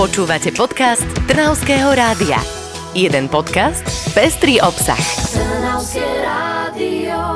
Počúvate podcast Trnavského rádia. Jeden podcast, pestrý obsah.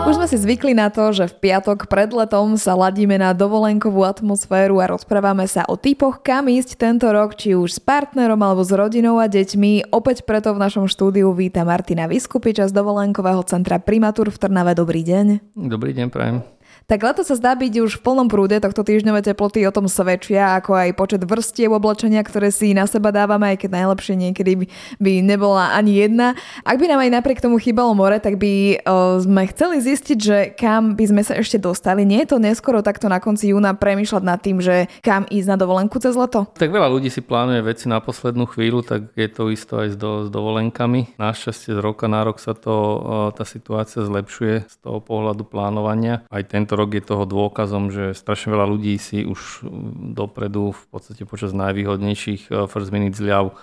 Už sme si zvykli na to, že v piatok pred letom sa ladíme na dovolenkovú atmosféru a rozprávame sa o typoch, kam ísť tento rok, či už s partnerom alebo s rodinou a deťmi. Opäť preto v našom štúdiu víta Martina Vyskupiča z dovolenkového centra Primatur v Trnave. Dobrý deň. Dobrý deň, prajem. Tak leto sa zdá byť už v plnom prúde, tohto týždňové teploty o tom svedčia, ako aj počet vrstiev oblečenia, ktoré si na seba dávame, aj keď najlepšie niekedy by, by nebola ani jedna. Ak by nám aj napriek tomu chýbalo more, tak by o, sme chceli zistiť, že kam by sme sa ešte dostali. Nie je to neskoro takto na konci júna premýšľať nad tým, že kam ísť na dovolenku cez leto? Tak veľa ľudí si plánuje veci na poslednú chvíľu, tak je to isto aj s, do, s dovolenkami. Našťastie z roka na rok sa to, tá situácia zlepšuje z toho pohľadu plánovania. Aj tento tento rok je toho dôkazom, že strašne veľa ľudí si už dopredu v podstate počas najvýhodnejších eh, first minute zľav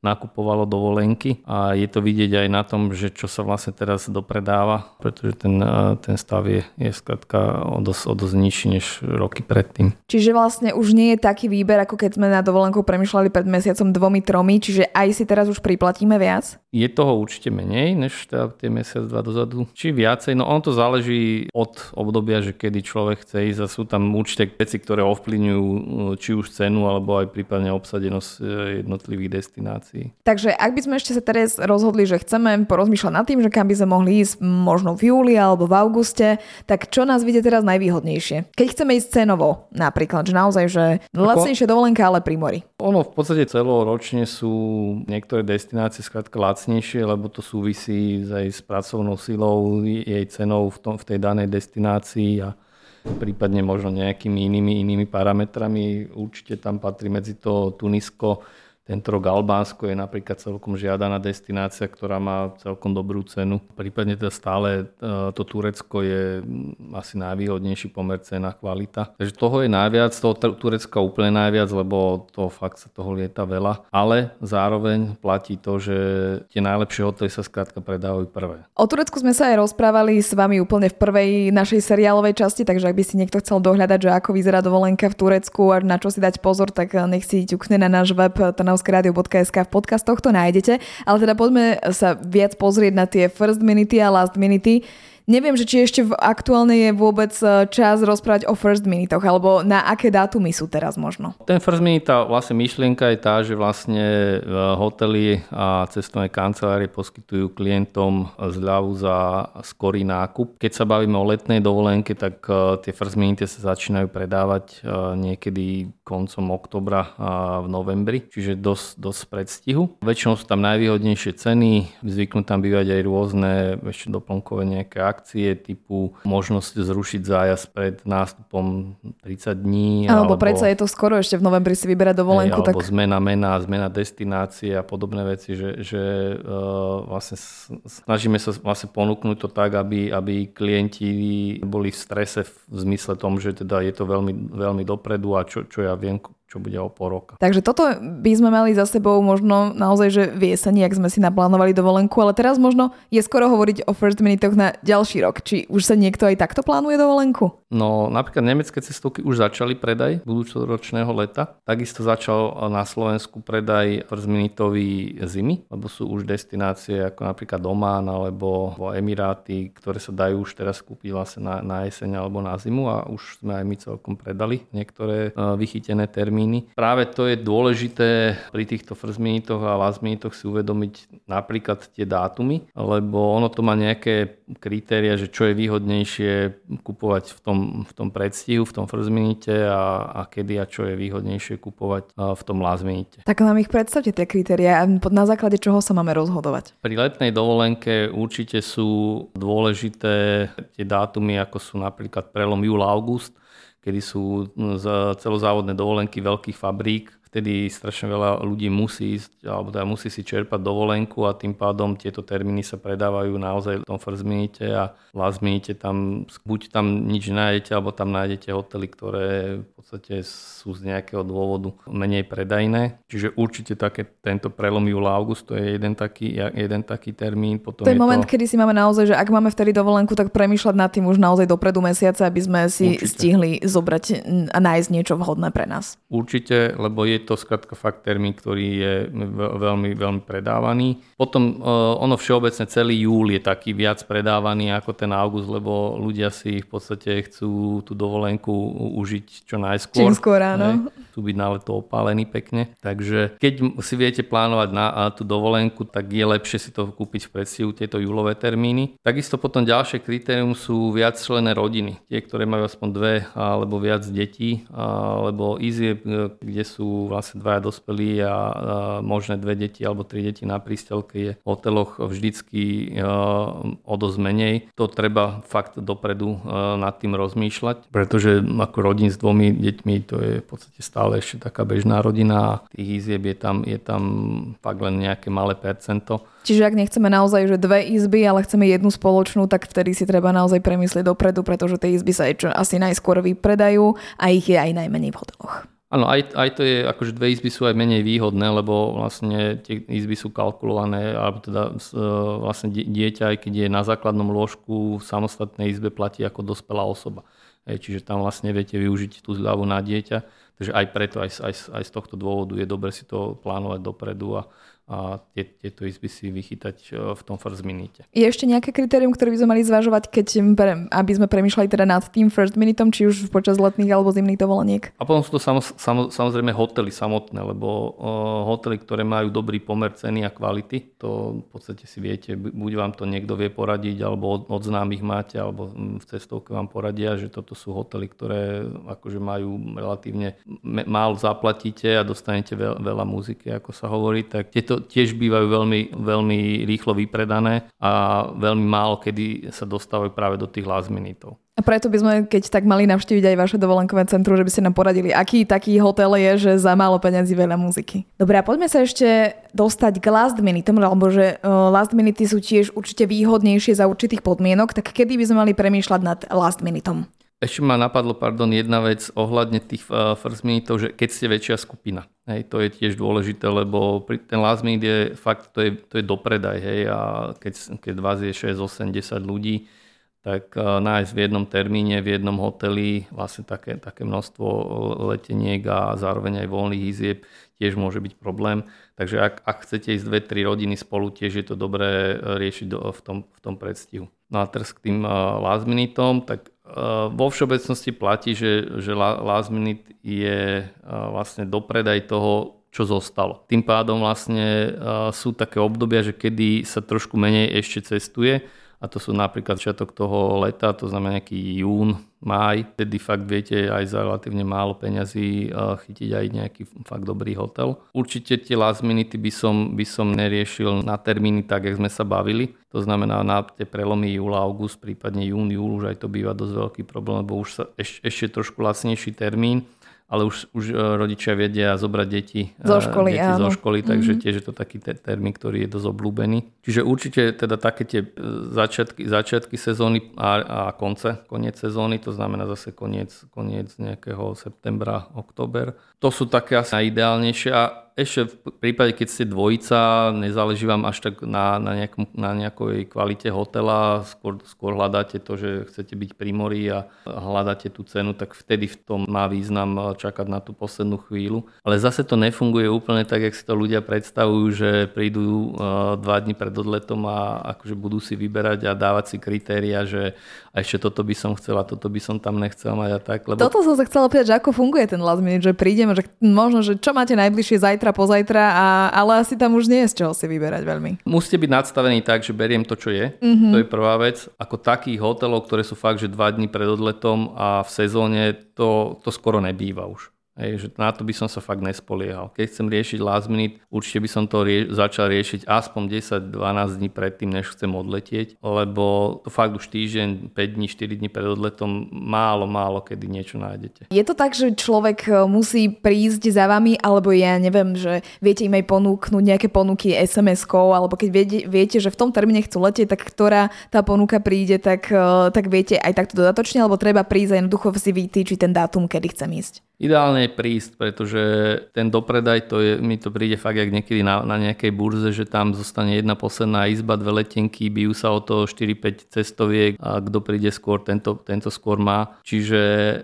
nakupovalo dovolenky a je to vidieť aj na tom, že čo sa vlastne teraz dopredáva, pretože ten, ten stav je, je skladka o dosť, o dosť nižší než roky predtým. Čiže vlastne už nie je taký výber, ako keď sme na dovolenku premyšľali pred mesiacom dvomi, tromi, čiže aj si teraz už priplatíme viac? Je toho určite menej, než teda tie mesiac, dva dozadu. Či viacej, no on to záleží od obdobia, že kedy človek chce ísť a sú tam určite veci, ktoré ovplyvňujú či už cenu, alebo aj prípadne obsadenosť e, jednotlivých destinácií. Takže ak by sme ešte sa teraz rozhodli, že chceme porozmýšľať nad tým, že kam by sme mohli ísť možno v júli alebo v auguste, tak čo nás vidie teraz najvýhodnejšie? Keď chceme ísť cenovo napríklad, že naozaj, že lacnejšie dovolenka, ale pri mori. Ono v podstate celoročne sú niektoré destinácie skrátka lacnejšie, lebo to súvisí aj s pracovnou silou, jej cenou v, tom, v tej danej destinácii a prípadne možno nejakými inými, inými parametrami. Určite tam patrí medzi to Tunisko, tento rok Albánsko je napríklad celkom žiadaná destinácia, ktorá má celkom dobrú cenu. Prípadne teda stále e, to Turecko je asi najvýhodnejší pomer cena kvalita. Takže toho je najviac, toho Turecka úplne najviac, lebo to fakt sa toho lieta veľa. Ale zároveň platí to, že tie najlepšie hotely sa skrátka predávajú prvé. O Turecku sme sa aj rozprávali s vami úplne v prvej našej seriálovej časti, takže ak by si niekto chcel dohľadať, že ako vyzerá dovolenka v Turecku a na čo si dať pozor, tak nech si ťukne na náš web trnavskeradio.sk v podcastoch to nájdete. Ale teda poďme sa viac pozrieť na tie first minity a last minity. Neviem, že či ešte v aktuálne je vôbec e, čas rozprávať o first minitoch, alebo na aké dátumy sú teraz možno? Ten first minute, tá vlastne myšlienka je tá, že vlastne e, hotely a cestovné kancelárie poskytujú klientom zľavu za skorý nákup. Keď sa bavíme o letnej dovolenke, tak e, tie first minute sa začínajú predávať niekedy koncom oktobra a v novembri, čiže dosť, dosť predstihu. Väčšinou sú tam najvýhodnejšie ceny, zvyknú tam bývať aj rôzne ešte doplnkové nejaké akcie typu možnosť zrušiť zájazd pred nástupom 30 dní. Alebo, alebo predsa je to skoro ešte v novembri si vyberať dovolenku. Alebo tak... zmena mena, zmena destinácie a podobné veci, že, že uh, vlastne snažíme sa vlastne ponúknuť to tak, aby, aby klienti boli v strese v zmysle tom, že teda je to veľmi, veľmi dopredu a čo, čo ja viem, čo bude o pol roka. Takže toto by sme mali za sebou možno naozaj, že v jeseni, ak sme si naplánovali dovolenku, ale teraz možno je skoro hovoriť o first minute na ďalší rok. Či už sa niekto aj takto plánuje dovolenku? No napríklad nemecké cestovky už začali predaj budúcoročného leta. Takisto začal na Slovensku predaj first minutový zimy, lebo sú už destinácie ako napríklad Oman alebo Emiráty, ktoré sa dajú už teraz kúpiť vlastne na, na jeseň alebo na zimu a už sme aj my celkom predali niektoré uh, vychytené termíny termíny. Práve to je dôležité pri týchto first minitoch a last minitoch si uvedomiť napríklad tie dátumy, lebo ono to má nejaké kritéria, že čo je výhodnejšie kupovať v tom, v tom predstihu, v tom first minute a, a kedy a čo je výhodnejšie kupovať v tom last minute. Tak nám ich predstavte tie kritéria a na základe čoho sa máme rozhodovať. Pri letnej dovolenke určite sú dôležité tie dátumy, ako sú napríklad prelom júl-august, kedy sú celozávodné dovolenky veľkých fabrík, vtedy strašne veľa ľudí musí ísť, alebo teda musí si čerpať dovolenku a tým pádom tieto termíny sa predávajú naozaj v tom first minute a last minute tam buď tam nič nájdete, alebo tam nájdete hotely, ktoré v podstate sú z nejakého dôvodu menej predajné. Čiže určite také, tento prelom júla august, to je jeden taký, jeden taký termín. Potom to je, je moment, to... kedy si máme naozaj, že ak máme vtedy dovolenku, tak premýšľať nad tým už naozaj dopredu mesiace, aby sme si určite. stihli zobrať a nájsť niečo vhodné pre nás. Určite, lebo je to skrátka fakt termín, ktorý je veľmi, veľmi predávaný. Potom ono všeobecne celý júl je taký viac predávaný ako ten august, lebo ľudia si v podstate chcú tú dovolenku užiť čo najskôr. Čím skôr, áno. Chcú byť na leto opálení pekne. Takže keď si viete plánovať na tú dovolenku, tak je lepšie si to kúpiť v predstihu tieto júlové termíny. Takisto potom ďalšie kritérium sú viac člené rodiny. Tie, ktoré majú aspoň dve alebo viac detí, alebo izie, kde sú vlastne dvaja dospelí a možné dve deti alebo tri deti na prístelke je v hoteloch vždycky o dosť menej. To treba fakt dopredu nad tým rozmýšľať, pretože ako rodín s dvomi deťmi to je v podstate stále ešte taká bežná rodina a tých izieb je tam, je tam fakt len nejaké malé percento. Čiže ak nechceme naozaj že dve izby, ale chceme jednu spoločnú, tak vtedy si treba naozaj premyslieť dopredu, pretože tie izby sa asi najskôr vypredajú a ich je aj najmenej v hoteloch. Áno, aj, aj to je, akože dve izby sú aj menej výhodné, lebo vlastne tie izby sú kalkulované, alebo teda e, vlastne dieťa, aj keď je na základnom lôžku v samostatnej izbe, platí ako dospelá osoba. Čiže tam vlastne viete využiť tú zľavu na dieťa. Takže aj preto, aj, aj, aj z tohto dôvodu je dobre si to plánovať dopredu a a tie, tieto izby si vychytať e, v tom first minute. Je ešte nejaké kritérium, ktoré by sme mali zvažovať, keď, aby sme premyšľali teda nad tým first minutom, či už počas letných alebo zimných dovoleniek? A potom sú to samo, samo, samozrejme hotely samotné, lebo uh, hotely, ktoré majú dobrý pomer ceny a kvality, to v podstate si viete, buď vám to niekto vie poradiť, alebo od, od známych máte, alebo v cestovke vám poradia, že toto sú hotely, ktoré akože majú relatívne málo zaplatíte a dostanete veľa, veľa muziky, ako sa hovorí, tak tieto tiež bývajú veľmi, veľmi rýchlo vypredané a veľmi málo kedy sa dostávajú práve do tých last minutov. A preto by sme, keď tak mali navštíviť aj vaše dovolenkové centrum, že by ste nám poradili, aký taký hotel je, že za málo peniazy veľa muziky. Dobre, a poďme sa ešte dostať k last minute, alebo že uh, last minute sú tiež určite výhodnejšie za určitých podmienok, tak kedy by sme mali premýšľať nad last minutom? Ešte ma napadlo, pardon, jedna vec ohľadne tých uh, first minute, že keď ste väčšia skupina. Hej, to je tiež dôležité, lebo ten last minute je fakt, to je, to je dopredaj, hej, a keď, keď vás je 6, 8, 10 ľudí, tak uh, nájsť v jednom termíne, v jednom hoteli vlastne také, také množstvo leteniek a zároveň aj voľných izieb tiež môže byť problém. Takže ak, ak chcete ísť dve, tri rodiny spolu, tiež je to dobré riešiť v, tom, v tom predstihu. No a teraz k tým uh, last minutom, tak Eh, vo všeobecnosti platí, že, že last minute je eh, vlastne dopredaj toho, čo zostalo. Tým pádom vlastne eh, sú také obdobia, že kedy sa trošku menej ešte cestuje a to sú napríklad začiatok toho leta, to znamená nejaký jún, máj, tedy fakt viete aj za relatívne málo peňazí chytiť aj nejaký fakt dobrý hotel. Určite tie last minute by som, by som neriešil na termíny tak, jak sme sa bavili. To znamená na tie prelomy júla, august, prípadne jún, júl, už aj to býva dosť veľký problém, lebo už sa eš, ešte trošku lacnejší termín ale už, už e, rodičia vedia zobrať deti, e, zo školy, deti zo školy takže mm-hmm. tiež je to taký te- termín, ktorý je dosť obľúbený. Čiže určite teda také tie e, začiatky, začiatky sezóny a, a konce, koniec sezóny, to znamená zase koniec, koniec nejakého septembra, október. To sú také asi najideálnejšie a ešte v prípade, keď ste dvojica, nezáleží vám až tak na, na, nejakom, na nejakej kvalite hotela, skôr, skôr hľadáte to, že chcete byť pri mori a hľadáte tú cenu, tak vtedy v tom má význam čakať na tú poslednú chvíľu. Ale zase to nefunguje úplne tak, jak si to ľudia predstavujú, že prídu uh, dva dní pred odletom a akože budú si vyberať a dávať si kritéria, že a ešte toto by som chcela, toto by som tam nechcel mať a tak. Lebo... Toto som sa chcela opýtať, že ako funguje ten last minute, že prídem, že možno, že čo máte najbližšie zajtra, pozajtra, a, ale asi tam už nie je z čoho si vyberať veľmi. Musíte byť nadstavení tak, že beriem to, čo je. Mm-hmm. To je prvá vec. Ako takých hotelov, ktoré sú fakt, že dva dní pred odletom a v sezóne, to, to skoro nebýva už. Hej, že na to by som sa fakt nespoliehal. Keď chcem riešiť last minute, určite by som to rie- začal riešiť aspoň 10-12 dní predtým, než chcem odletieť, lebo to fakt už týždeň, 5 dní, 4 dní pred odletom málo, málo kedy niečo nájdete. Je to tak, že človek e, musí prísť za vami, alebo ja neviem, že viete im aj ponúknuť nejaké ponuky SMS-kou, alebo keď viete, viete, že v tom termíne chcú letieť, tak ktorá tá ponuka príde, tak, e, tak viete aj takto dodatočne, alebo treba prísť a jednoducho si vytýčiť ten dátum, kedy chcem ísť. Ideálne je neprísť, pretože ten dopredaj, to je, mi to príde fakt jak niekedy na, na nejakej burze, že tam zostane jedna posledná izba, dve letenky, bijú sa o to 4-5 cestoviek a kto príde skôr, tento, tento skôr má. Čiže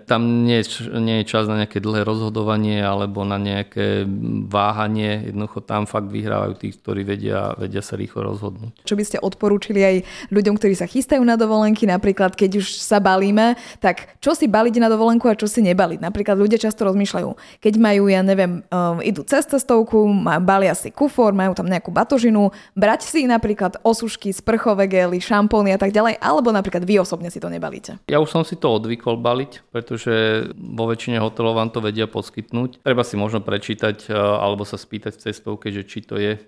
tam nie, nie je čas na nejaké dlhé rozhodovanie alebo na nejaké váhanie. Jednoducho tam fakt vyhrávajú tí, ktorí vedia, vedia sa rýchlo rozhodnúť. Čo by ste odporúčili aj ľuďom, ktorí sa chystajú na dovolenky, napríklad keď už sa balíme, tak čo si baliť na dovolenku a čo si nebaliť? Napríklad ľudia často rozmýšľajú, keď majú, ja neviem, um, idú cez cestovku, balia si kufor, majú tam nejakú batožinu, brať si napríklad osušky, sprchové gely, šampóny a tak ďalej, alebo napríklad vy osobne si to nebalíte? Ja už som si to odvykol baliť, pretože vo väčšine hotelov vám to vedia poskytnúť. Treba si možno prečítať alebo sa spýtať v cestovke, že či to je.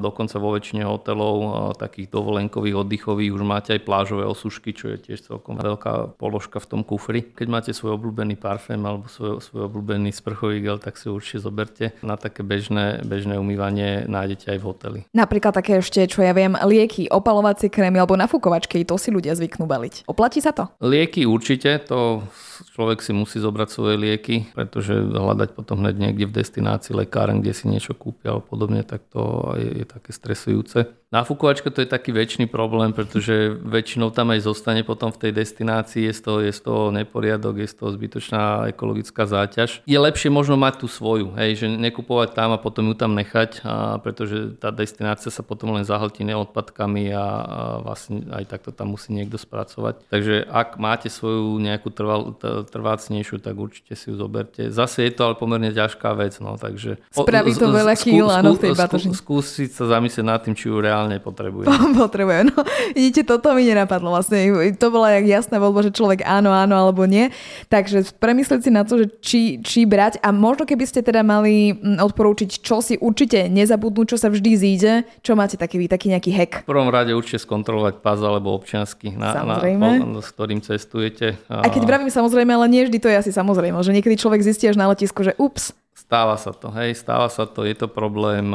Dokonca vo väčšine hotelov takých dovolenkových, oddychových už máte aj plážové osušky, čo je tiež celkom veľká položka v tom kufri. Keď máte svoj obľúbený parfém alebo svoj, svoj obľúbený sprchový gel, tak si určite zoberte. Na také bežné, bežné umývanie nájdete aj v hoteli. Napríklad také ešte, čo ja viem, lieky, opalovacie krémy alebo nafukovačky, to si ľudia zvyknú baliť. Oplatí sa to? Lieky určite, to človek si musí zobrať svoje lieky, pretože hľadať potom hneď niekde v destinácii lekáren, kde si niečo kúpia alebo podobne, tak to je, je také stresujúce. Náfukovačka to je taký väčší problém, pretože väčšinou tam aj zostane potom v tej destinácii, je z toho, je z toho neporiadok, je z toho zbytočná ekologická záťaž. Je lepšie možno mať tú svoju, hej, že nekupovať tam a potom ju tam nechať, a pretože tá destinácia sa potom len zahltí neodpadkami a, a vlastne aj takto tam musí niekto spracovať. Takže ak máte svoju nejakú trval, trvácnejšiu, tak určite si ju zoberte. Zase je to ale pomerne ťažká vec, no, takže... Spraví to veľa kýl, áno, v tej batožine. Skúsiť sa zamyslieť nad tým, či ju reálne reálne potrebuje. potrebuje, no. Vidíte, toto mi nenapadlo vlastne. To bola jak jasná voľba, že človek áno, áno alebo nie. Takže premyslieť si na to, že či, či brať a možno keby ste teda mali mm, odporúčiť, čo si určite nezabudnúť, čo sa vždy zíde, čo máte taký, taký nejaký hack? V prvom rade určite skontrolovať pás alebo občiansky, na, samozrejme. na, s ktorým cestujete. A keď vravím samozrejme, ale nie vždy to je asi samozrejme, že niekedy človek zistí až na letisku, že ups, Stáva sa to, hej, stáva sa to, je to problém,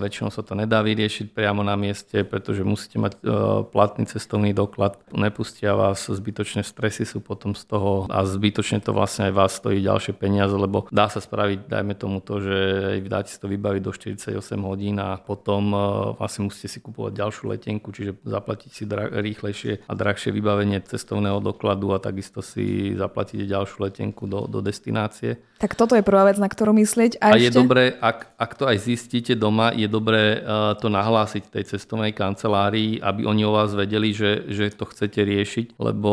väčšinou sa to nedá vyriešiť priamo na mieste, pretože musíte mať e, platný cestovný doklad, nepustia vás, zbytočné stresy sú potom z toho a zbytočne to vlastne aj vás stojí ďalšie peniaze, lebo dá sa spraviť, dajme tomu to, že dáte si to vybaviť do 48 hodín a potom e, vlastne musíte si kupovať ďalšiu letenku, čiže zaplatiť si dra- rýchlejšie a drahšie vybavenie cestovného dokladu a takisto si zaplatíte ďalšiu letenku do, do destinácie. Tak toto je prvá vec, na ktorú myslieť. A, a ešte? je dobré, ak, ak to aj zistíte doma, je dobré uh, to nahlásiť tej cestovnej kancelárii, aby oni o vás vedeli, že, že to chcete riešiť, lebo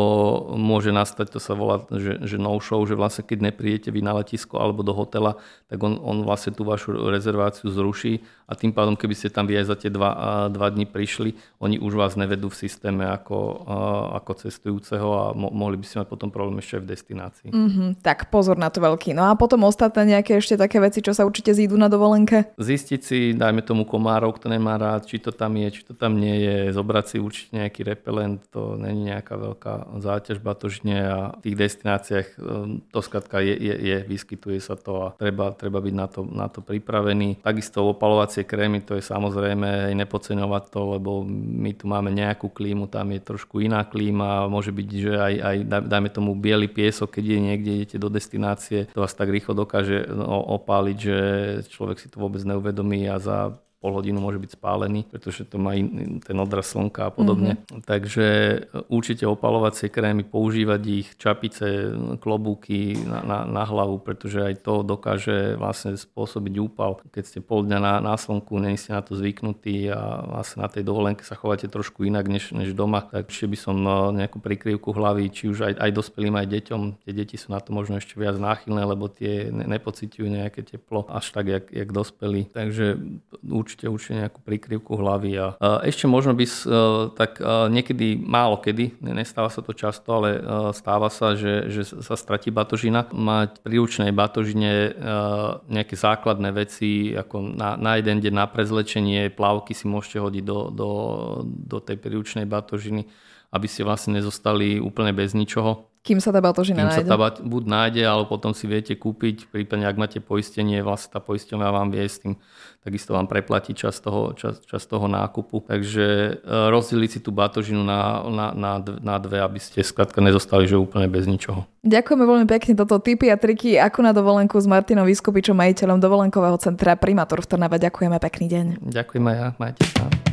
môže nastať, to sa volá, že, že no show, že vlastne keď neprídete vy na letisko alebo do hotela, tak on, on vlastne tú vašu rezerváciu zruší a tým pádom, keby ste tam vy aj za tie dva, uh, dva dní prišli, oni už vás nevedú v systéme ako, uh, ako cestujúceho a mo- mohli by ste mať potom problém ešte aj v destinácii. Mm-hmm, tak pozor na to veľký. No a potom ostatné nejaké ešte také veci, čo sa určite zídu na dovolenke? Zistiť si, dajme tomu komárov, kto nemá rád, či to tam je, či to tam nie je, zobrať si určite nejaký repelent, to není nejaká veľká záťaž batožne a v tých destináciách ehm, to skladka je, je, je, vyskytuje sa to a treba, treba byť na to, na to pripravený. Takisto opalovacie krémy, to je samozrejme aj nepodceňovať to, lebo my tu máme nejakú klímu, tam je trošku iná klíma, môže byť, že aj, aj dajme tomu biely piesok, keď je niekde, idete do destinácie, to vás tak rýchlo dokáže no, opáliť, že človek si to vôbec neuvedomí a za pol hodinu môže byť spálený, pretože to má in, ten odraz slnka a podobne. Mm-hmm. Takže určite opalovacie krémy, používať ich, čapice, klobúky na, na, na hlavu, pretože aj to dokáže vlastne spôsobiť úpal. Keď ste pol dňa na, na slnku, nie ste na to zvyknutí a vlastne na tej dovolenke sa chováte trošku inak než, než doma, tak ešte by som no, nejakú prikryvku hlavy, či už aj, aj dospelým, aj deťom. Tie deti sú na to možno ešte viac náchylné, lebo tie ne, nepociťujú nejaké teplo až tak, jak, jak dospelí. Takže určite určite, určite nejakú prikryvku hlavy. A ešte možno by tak niekedy, málo kedy, nestáva sa to často, ale stáva sa, že, že sa stratí batožina. Mať pri ručnej batožine nejaké základné veci, ako na, na jeden deň na prezlečenie, plavky si môžete hodiť do, do, do tej príručnej batožiny, aby ste vlastne nezostali úplne bez ničoho Kým sa tá batožina Kým nájde. sa tá buď nájde, alebo potom si viete kúpiť, prípadne ak máte poistenie, vlastne tá poistenia vám vie s tým, takisto vám preplatí čas toho, čas, čas toho nákupu. Takže e, rozdeliť si tú batožinu na, na, na, na dve, aby ste skladka nezostali že úplne bez ničoho. Ďakujeme veľmi pekne toto tipy a triky ako na dovolenku s Martinom Vyskupičom, majiteľom dovolenkového centra Primátor v Trnave. Ďakujeme pekný deň. Ďakujem aj ja, majte sa.